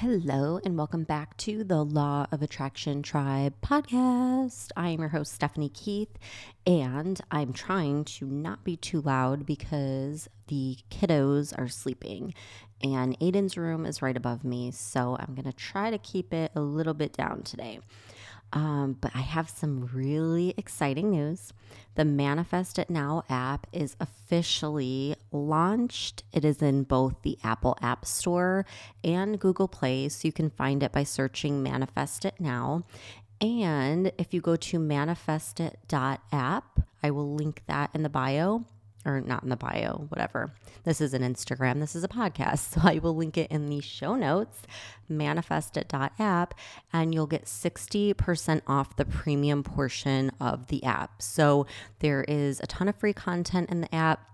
Hello, and welcome back to the Law of Attraction Tribe podcast. I am your host, Stephanie Keith, and I'm trying to not be too loud because the kiddos are sleeping, and Aiden's room is right above me, so I'm going to try to keep it a little bit down today. Um, but I have some really exciting news. The Manifest It Now app is officially launched. It is in both the Apple App Store and Google Play, so you can find it by searching Manifest It Now. And if you go to manifestit.app, I will link that in the bio or not in the bio, whatever. This is an Instagram, this is a podcast. So I will link it in the show notes, manifestit.app, and you'll get 60% off the premium portion of the app. So there is a ton of free content in the app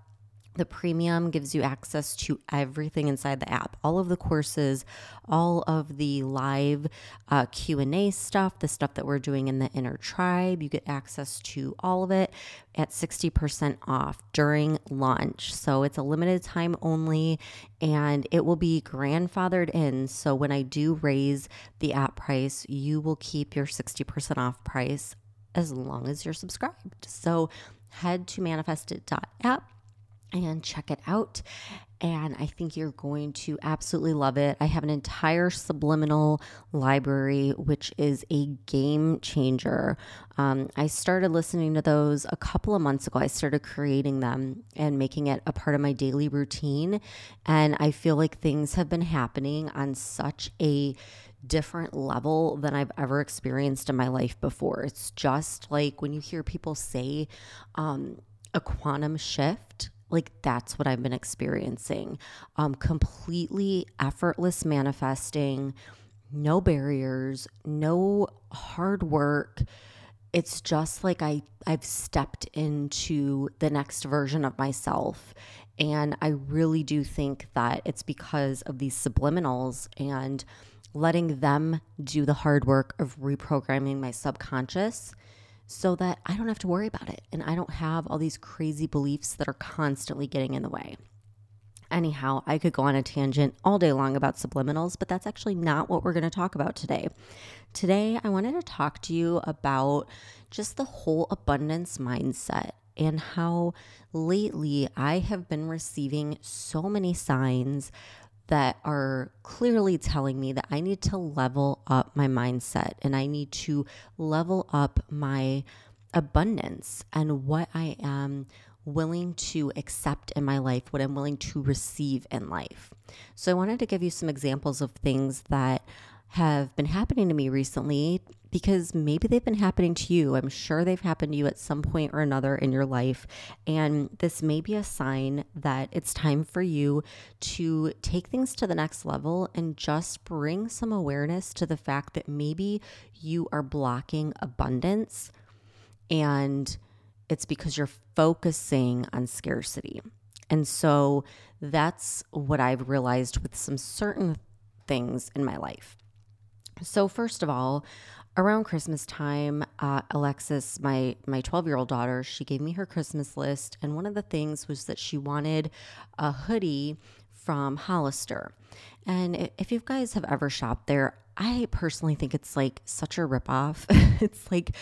the premium gives you access to everything inside the app. All of the courses all of the live uh, q&a stuff the stuff that we're doing in the inner tribe you get access to all of it at 60% off during launch so it's a limited time only and it will be grandfathered in. So when i do raise the app price you will keep your 60% off price as long as you're subscribed. So head to manifestit.app and check it out. And I think you're going to absolutely love it. I have an entire subliminal library, which is a game changer. Um, I started listening to those a couple of months ago. I started creating them and making it a part of my daily routine. And I feel like things have been happening on such a different level than I've ever experienced in my life before. It's just like when you hear people say, um, a quantum shift like that's what I've been experiencing. Um, completely effortless manifesting, no barriers, no hard work. It's just like I I've stepped into the next version of myself. And I really do think that it's because of these subliminals and letting them do the hard work of reprogramming my subconscious so that I don't have to worry about it and I don't have all these crazy beliefs that are constantly getting in the way. Anyhow, I could go on a tangent all day long about subliminals, but that's actually not what we're going to talk about today. Today, I wanted to talk to you about just the whole abundance mindset and how lately I have been receiving so many signs that are clearly telling me that I need to level up my mindset and I need to level up my abundance and what I am willing to accept in my life, what I'm willing to receive in life. So, I wanted to give you some examples of things that have been happening to me recently because maybe they've been happening to you. I'm sure they've happened to you at some point or another in your life. And this may be a sign that it's time for you to take things to the next level and just bring some awareness to the fact that maybe you are blocking abundance and it's because you're focusing on scarcity. And so that's what I've realized with some certain things in my life. So first of all, around Christmas time, uh, Alexis, my my 12 year old daughter, she gave me her Christmas list, and one of the things was that she wanted a hoodie from Hollister. And if you guys have ever shopped there, I personally think it's like such a ripoff. it's like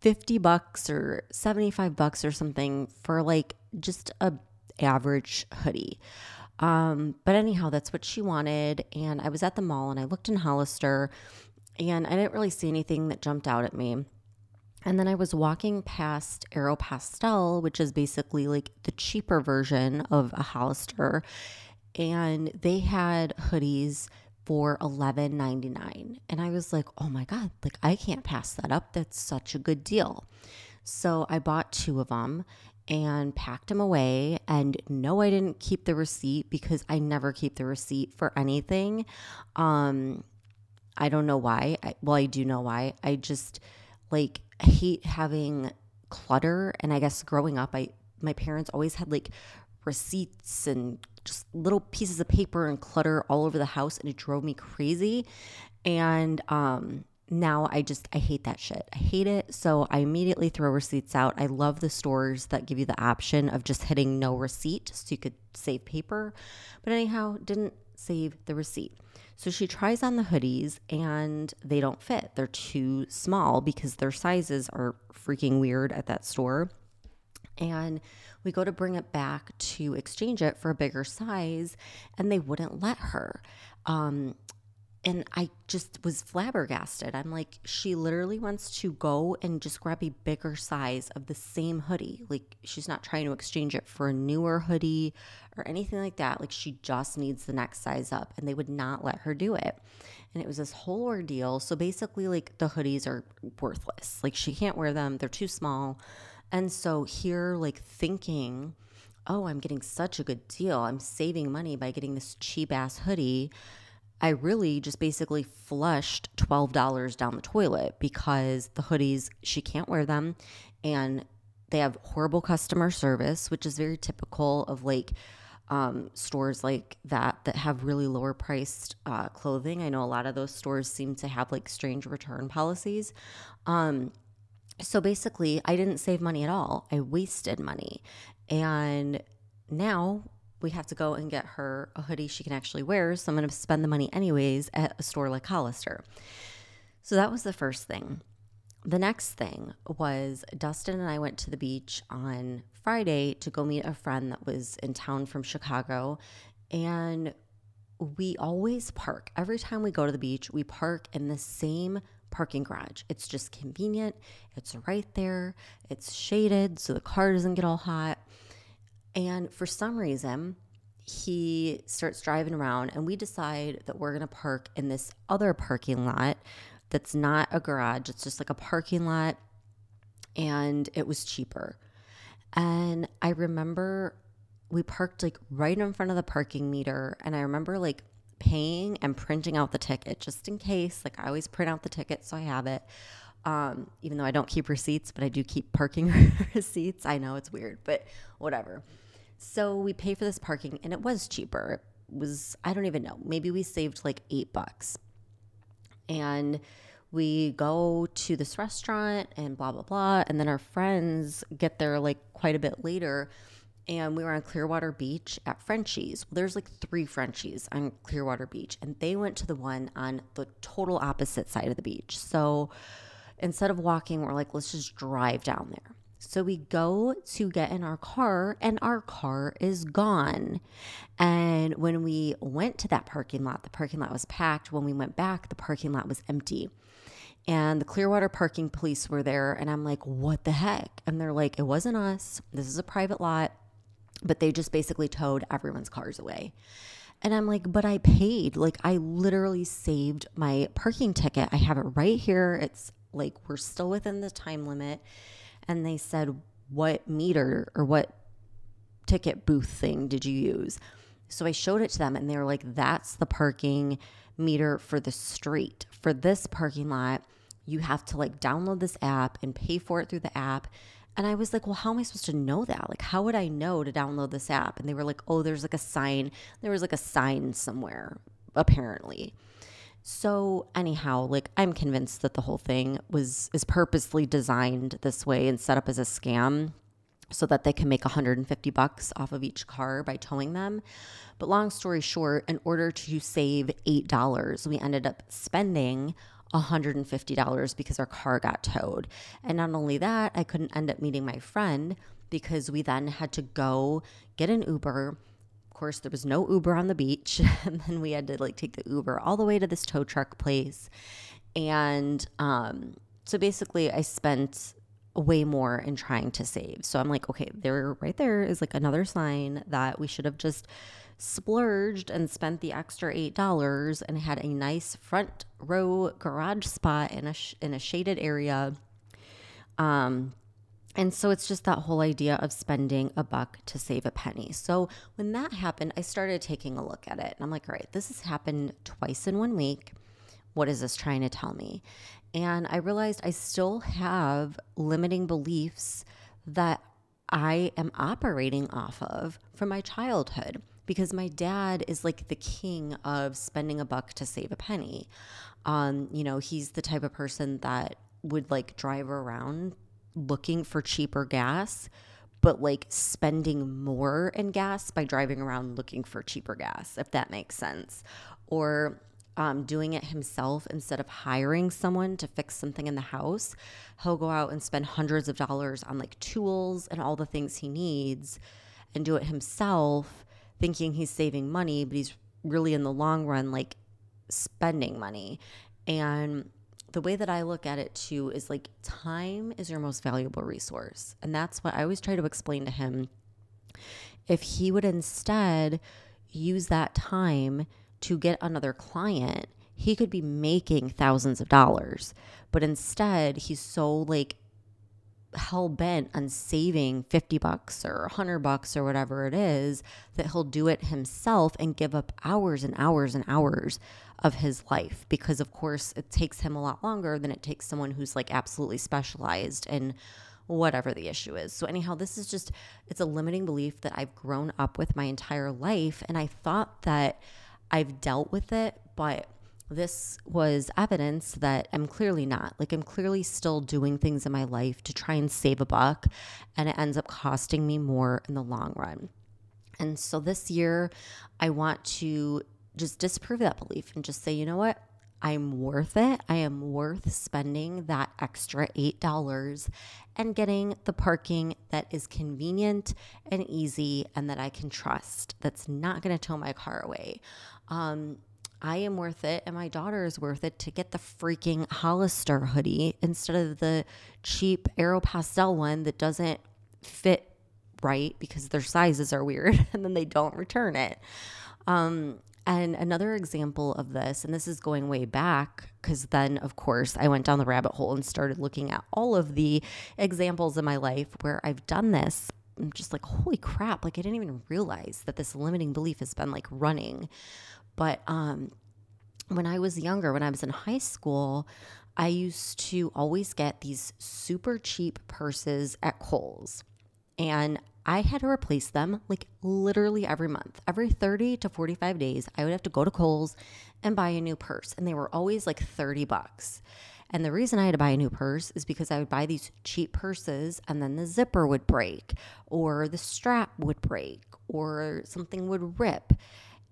50 bucks or 75 bucks or something for like just a average hoodie. Um, but anyhow, that's what she wanted. And I was at the mall and I looked in Hollister and I didn't really see anything that jumped out at me. And then I was walking past Aeropostale, which is basically like the cheaper version of a Hollister. And they had hoodies for $11.99. And I was like, oh my God, like I can't pass that up. That's such a good deal. So I bought two of them and packed them away. And no, I didn't keep the receipt because I never keep the receipt for anything. Um, I don't know why. I, well, I do know why. I just like hate having clutter. And I guess growing up, I my parents always had like receipts and just little pieces of paper and clutter all over the house, and it drove me crazy. And um, now I just I hate that shit. I hate it. So I immediately throw receipts out. I love the stores that give you the option of just hitting no receipt so you could save paper. But anyhow, didn't save the receipt. So she tries on the hoodies and they don't fit. They're too small because their sizes are freaking weird at that store. And we go to bring it back to exchange it for a bigger size, and they wouldn't let her. Um, and I just was flabbergasted. I'm like, she literally wants to go and just grab a bigger size of the same hoodie. Like, she's not trying to exchange it for a newer hoodie or anything like that. Like, she just needs the next size up, and they would not let her do it. And it was this whole ordeal. So basically, like, the hoodies are worthless. Like, she can't wear them, they're too small. And so, here, like, thinking, oh, I'm getting such a good deal. I'm saving money by getting this cheap ass hoodie I really just basically flushed $12 down the toilet because the hoodies, she can't wear them. And they have horrible customer service, which is very typical of like um, stores like that that have really lower priced uh, clothing. I know a lot of those stores seem to have like strange return policies. Um, so basically, I didn't save money at all. I wasted money. And now we have to go and get her a hoodie she can actually wear. So I'm going to spend the money anyways at a store like Hollister. So that was the first thing. The next thing was Dustin and I went to the beach on Friday to go meet a friend that was in town from Chicago. And we always park. Every time we go to the beach, we park in the same parking garage. It's just convenient. It's right there. It's shaded so the car doesn't get all hot. And for some reason, he starts driving around, and we decide that we're going to park in this other parking lot that's not a garage, it's just like a parking lot, and it was cheaper. And I remember we parked like right in front of the parking meter, and I remember like paying and printing out the ticket just in case. Like I always print out the ticket so I have it. Um, even though I don't keep receipts, but I do keep parking receipts. I know it's weird, but whatever. So we pay for this parking and it was cheaper. It was, I don't even know, maybe we saved like eight bucks. And we go to this restaurant and blah, blah, blah. And then our friends get there like quite a bit later. And we were on Clearwater Beach at Frenchie's. Well, there's like three Frenchies on Clearwater Beach. And they went to the one on the total opposite side of the beach. So instead of walking, we're like, let's just drive down there. So we go to get in our car, and our car is gone. And when we went to that parking lot, the parking lot was packed. When we went back, the parking lot was empty. And the Clearwater parking police were there. And I'm like, what the heck? And they're like, it wasn't us. This is a private lot. But they just basically towed everyone's cars away. And I'm like, but I paid. Like, I literally saved my parking ticket. I have it right here. It's like, we're still within the time limit and they said, What meter or what ticket booth thing did you use? So I showed it to them and they were like, That's the parking meter for the street. For this parking lot, you have to like download this app and pay for it through the app. And I was like, well, how am I supposed to know that? Like, how would I know to download this app? And they were like, oh, there's like a sign. There was like a sign somewhere, apparently. So anyhow, like I'm convinced that the whole thing was is purposely designed this way and set up as a scam so that they can make 150 bucks off of each car by towing them. But long story short, in order to save $8, we ended up spending $150 because our car got towed. And not only that, I couldn't end up meeting my friend because we then had to go get an Uber course, there was no Uber on the beach. and then we had to like take the Uber all the way to this tow truck place. And um, so basically, I spent way more in trying to save. So I'm like, okay, there, right there is like another sign that we should have just splurged and spent the extra eight dollars and had a nice front row garage spot in a sh- in a shaded area. Um, and so it's just that whole idea of spending a buck to save a penny. So when that happened, I started taking a look at it. And I'm like, all right, this has happened twice in one week. What is this trying to tell me? And I realized I still have limiting beliefs that I am operating off of from my childhood because my dad is like the king of spending a buck to save a penny. Um, you know, he's the type of person that would like drive around looking for cheaper gas, but like spending more in gas by driving around looking for cheaper gas, if that makes sense. Or um, doing it himself instead of hiring someone to fix something in the house. He'll go out and spend hundreds of dollars on like tools and all the things he needs and do it himself, thinking he's saving money, but he's really in the long run like spending money. And the way that I look at it too is like time is your most valuable resource. And that's what I always try to explain to him. If he would instead use that time to get another client, he could be making thousands of dollars. But instead, he's so like hell bent on saving 50 bucks or 100 bucks or whatever it is that he'll do it himself and give up hours and hours and hours of his life because of course it takes him a lot longer than it takes someone who's like absolutely specialized in whatever the issue is. So anyhow, this is just it's a limiting belief that I've grown up with my entire life and I thought that I've dealt with it, but this was evidence that I'm clearly not. Like, I'm clearly still doing things in my life to try and save a buck, and it ends up costing me more in the long run. And so this year, I want to just disprove that belief and just say, you know what? I'm worth it. I am worth spending that extra $8 and getting the parking that is convenient and easy and that I can trust. That's not going to tow my car away. Um, I am worth it and my daughter is worth it to get the freaking Hollister hoodie instead of the cheap Aeropostale one that doesn't fit right because their sizes are weird and then they don't return it. Um, and another example of this, and this is going way back, because then, of course, I went down the rabbit hole and started looking at all of the examples in my life where I've done this. I'm just like, holy crap, like I didn't even realize that this limiting belief has been like running but um, when I was younger, when I was in high school, I used to always get these super cheap purses at Kohl's. And I had to replace them like literally every month. Every 30 to 45 days, I would have to go to Kohl's and buy a new purse. And they were always like 30 bucks. And the reason I had to buy a new purse is because I would buy these cheap purses and then the zipper would break, or the strap would break, or something would rip.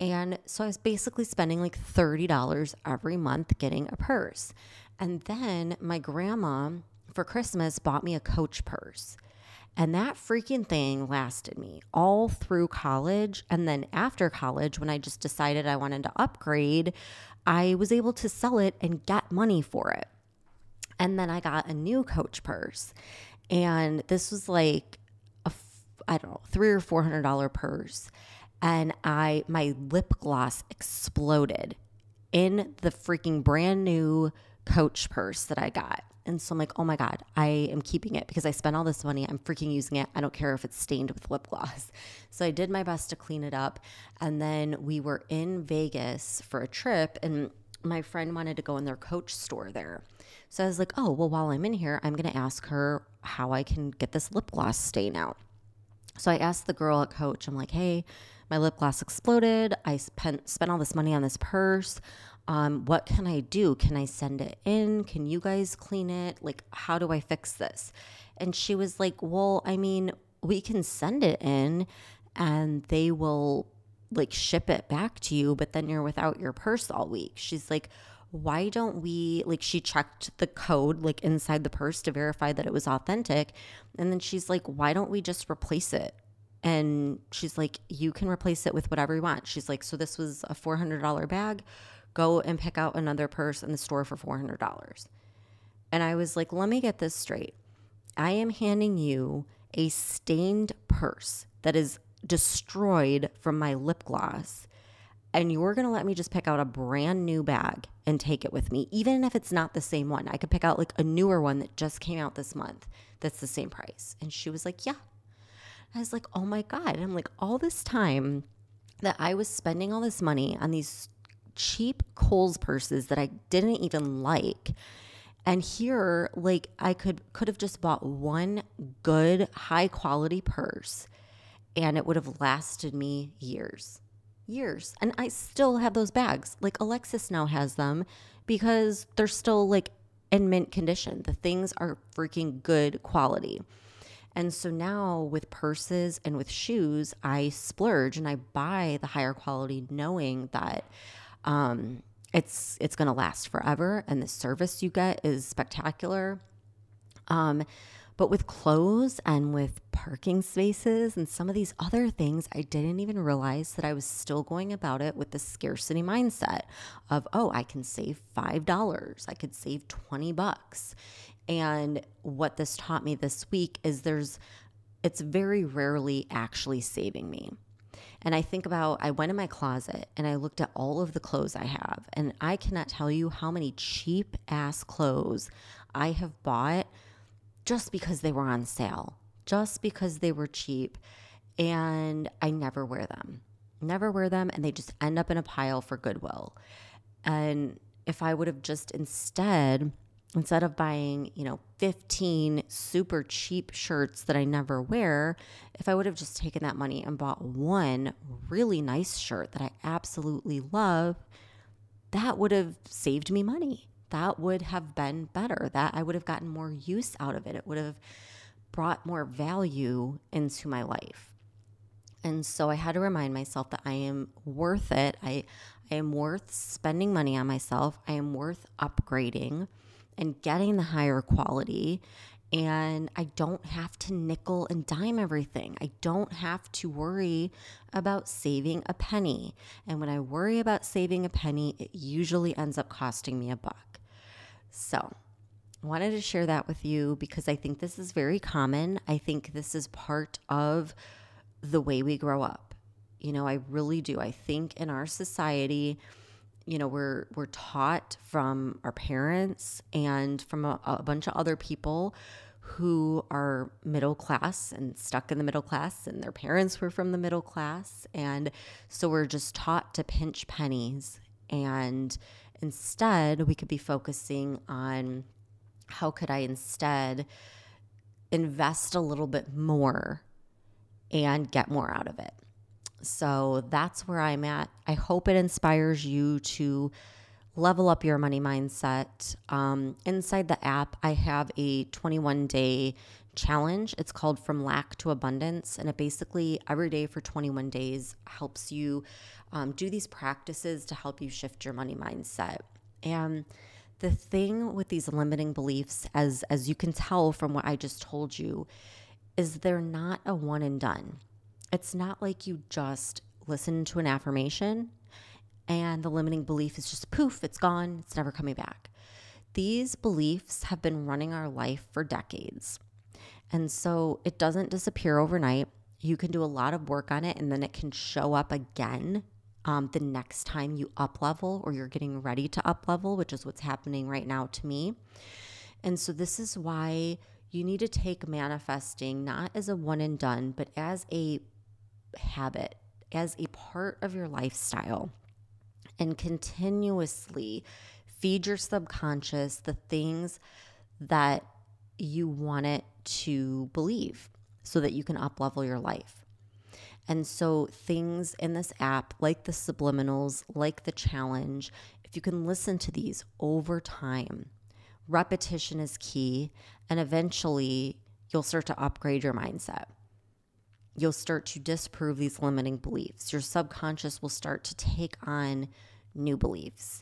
And so I was basically spending like $30 every month getting a purse. And then my grandma for Christmas bought me a Coach purse. And that freaking thing lasted me all through college. And then after college, when I just decided I wanted to upgrade, I was able to sell it and get money for it. And then I got a new Coach purse. And this was like a, I don't know, three or four hundred dollar purse and I my lip gloss exploded in the freaking brand new coach purse that I got. And so I'm like, oh my God, I am keeping it because I spent all this money. I'm freaking using it. I don't care if it's stained with lip gloss. So I did my best to clean it up. And then we were in Vegas for a trip, and my friend wanted to go in their coach store there. So I was like, oh, well, while I'm in here, I'm going to ask her how I can get this lip gloss stain out. So I asked the girl at Coach, I'm like, hey, my lip gloss exploded. I spent spent all this money on this purse. Um, what can I do? Can I send it in? Can you guys clean it? Like, how do I fix this? And she was like, Well, I mean, we can send it in and they will like ship it back to you, but then you're without your purse all week. She's like, why don't we like she checked the code like inside the purse to verify that it was authentic and then she's like why don't we just replace it and she's like, You can replace it with whatever you want. She's like, So this was a $400 bag. Go and pick out another purse in the store for $400. And I was like, Let me get this straight. I am handing you a stained purse that is destroyed from my lip gloss. And you're going to let me just pick out a brand new bag and take it with me, even if it's not the same one. I could pick out like a newer one that just came out this month that's the same price. And she was like, Yeah, I was like, oh my God. And I'm like, all this time that I was spending all this money on these cheap Kohl's purses that I didn't even like. And here, like I could could have just bought one good high quality purse and it would have lasted me years. Years. And I still have those bags. Like Alexis now has them because they're still like in mint condition. The things are freaking good quality. And so now with purses and with shoes, I splurge and I buy the higher quality, knowing that um, it's it's going to last forever and the service you get is spectacular um, but with clothes and with parking spaces and some of these other things, I didn't even realize that I was still going about it with the scarcity mindset of, oh, I can save $5, I could save 20 bucks. And what this taught me this week is there's, it's very rarely actually saving me. And I think about, I went in my closet and I looked at all of the clothes I have, and I cannot tell you how many cheap ass clothes I have bought just because they were on sale, just because they were cheap. And I never wear them, never wear them. And they just end up in a pile for Goodwill. And if I would have just instead, instead of buying, you know, 15 super cheap shirts that I never wear, if I would have just taken that money and bought one really nice shirt that I absolutely love, that would have saved me money that would have been better. That I would have gotten more use out of it. It would have brought more value into my life. And so I had to remind myself that I am worth it. I, I am worth spending money on myself. I am worth upgrading and getting the higher quality. And I don't have to nickel and dime everything. I don't have to worry about saving a penny. And when I worry about saving a penny, it usually ends up costing me a buck. So, I wanted to share that with you because I think this is very common. I think this is part of the way we grow up. You know, I really do. I think in our society, you know, we're we're taught from our parents and from a, a bunch of other people who are middle class and stuck in the middle class and their parents were from the middle class and so we're just taught to pinch pennies and Instead, we could be focusing on how could I instead invest a little bit more and get more out of it. So that's where I'm at. I hope it inspires you to level up your money mindset. Um, inside the app, I have a 21 day challenge. It's called From Lack to Abundance. And it basically, every day for 21 days, helps you um, do these practices to help you shift your money mindset. And the thing with these limiting beliefs, as, as you can tell from what I just told you, is they're not a one and done. It's not like you just listen to an affirmation and the limiting belief is just poof, it's gone, it's never coming back. These beliefs have been running our life for decades. And so it doesn't disappear overnight. You can do a lot of work on it and then it can show up again um, the next time you up level or you're getting ready to up level, which is what's happening right now to me. And so this is why you need to take manifesting not as a one and done, but as a habit, as a part of your lifestyle, and continuously feed your subconscious the things that you want it to believe so that you can up level your life. And so, things in this app, like the subliminals, like the challenge, if you can listen to these over time, repetition is key. And eventually, you'll start to upgrade your mindset. You'll start to disprove these limiting beliefs. Your subconscious will start to take on new beliefs.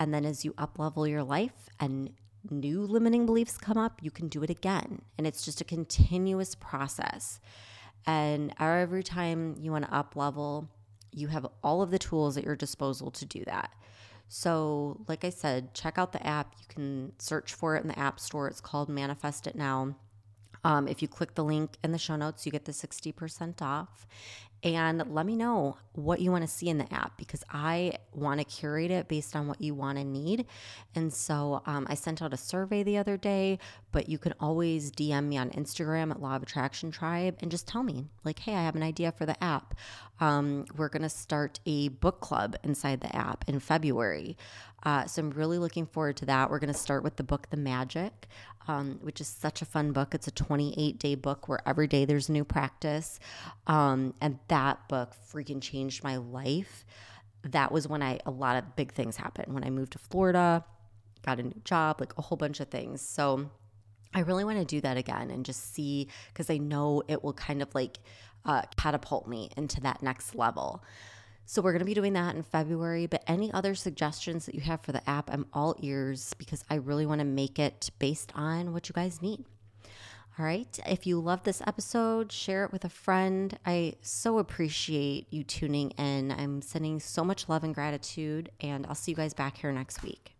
And then, as you up level your life and new limiting beliefs come up, you can do it again. And it's just a continuous process. And every time you want to up level, you have all of the tools at your disposal to do that. So, like I said, check out the app. You can search for it in the App Store. It's called Manifest It Now. Um, if you click the link in the show notes, you get the 60% off and let me know what you want to see in the app because I want to curate it based on what you want to need. And so um, I sent out a survey the other day, but you can always DM me on Instagram at Law of Attraction Tribe and just tell me, like, hey, I have an idea for the app. Um, we're going to start a book club inside the app in February. Uh, so I'm really looking forward to that. We're going to start with the book The Magic, um, which is such a fun book. It's a 28 day book where every day there's a new practice. Um, and that book freaking changed my life. That was when I, a lot of big things happened. When I moved to Florida, got a new job, like a whole bunch of things. So I really want to do that again and just see, because I know it will kind of like uh, catapult me into that next level. So we're going to be doing that in February, but any other suggestions that you have for the app, I'm all ears because I really want to make it based on what you guys need. All right. If you love this episode, share it with a friend. I so appreciate you tuning in. I'm sending so much love and gratitude, and I'll see you guys back here next week.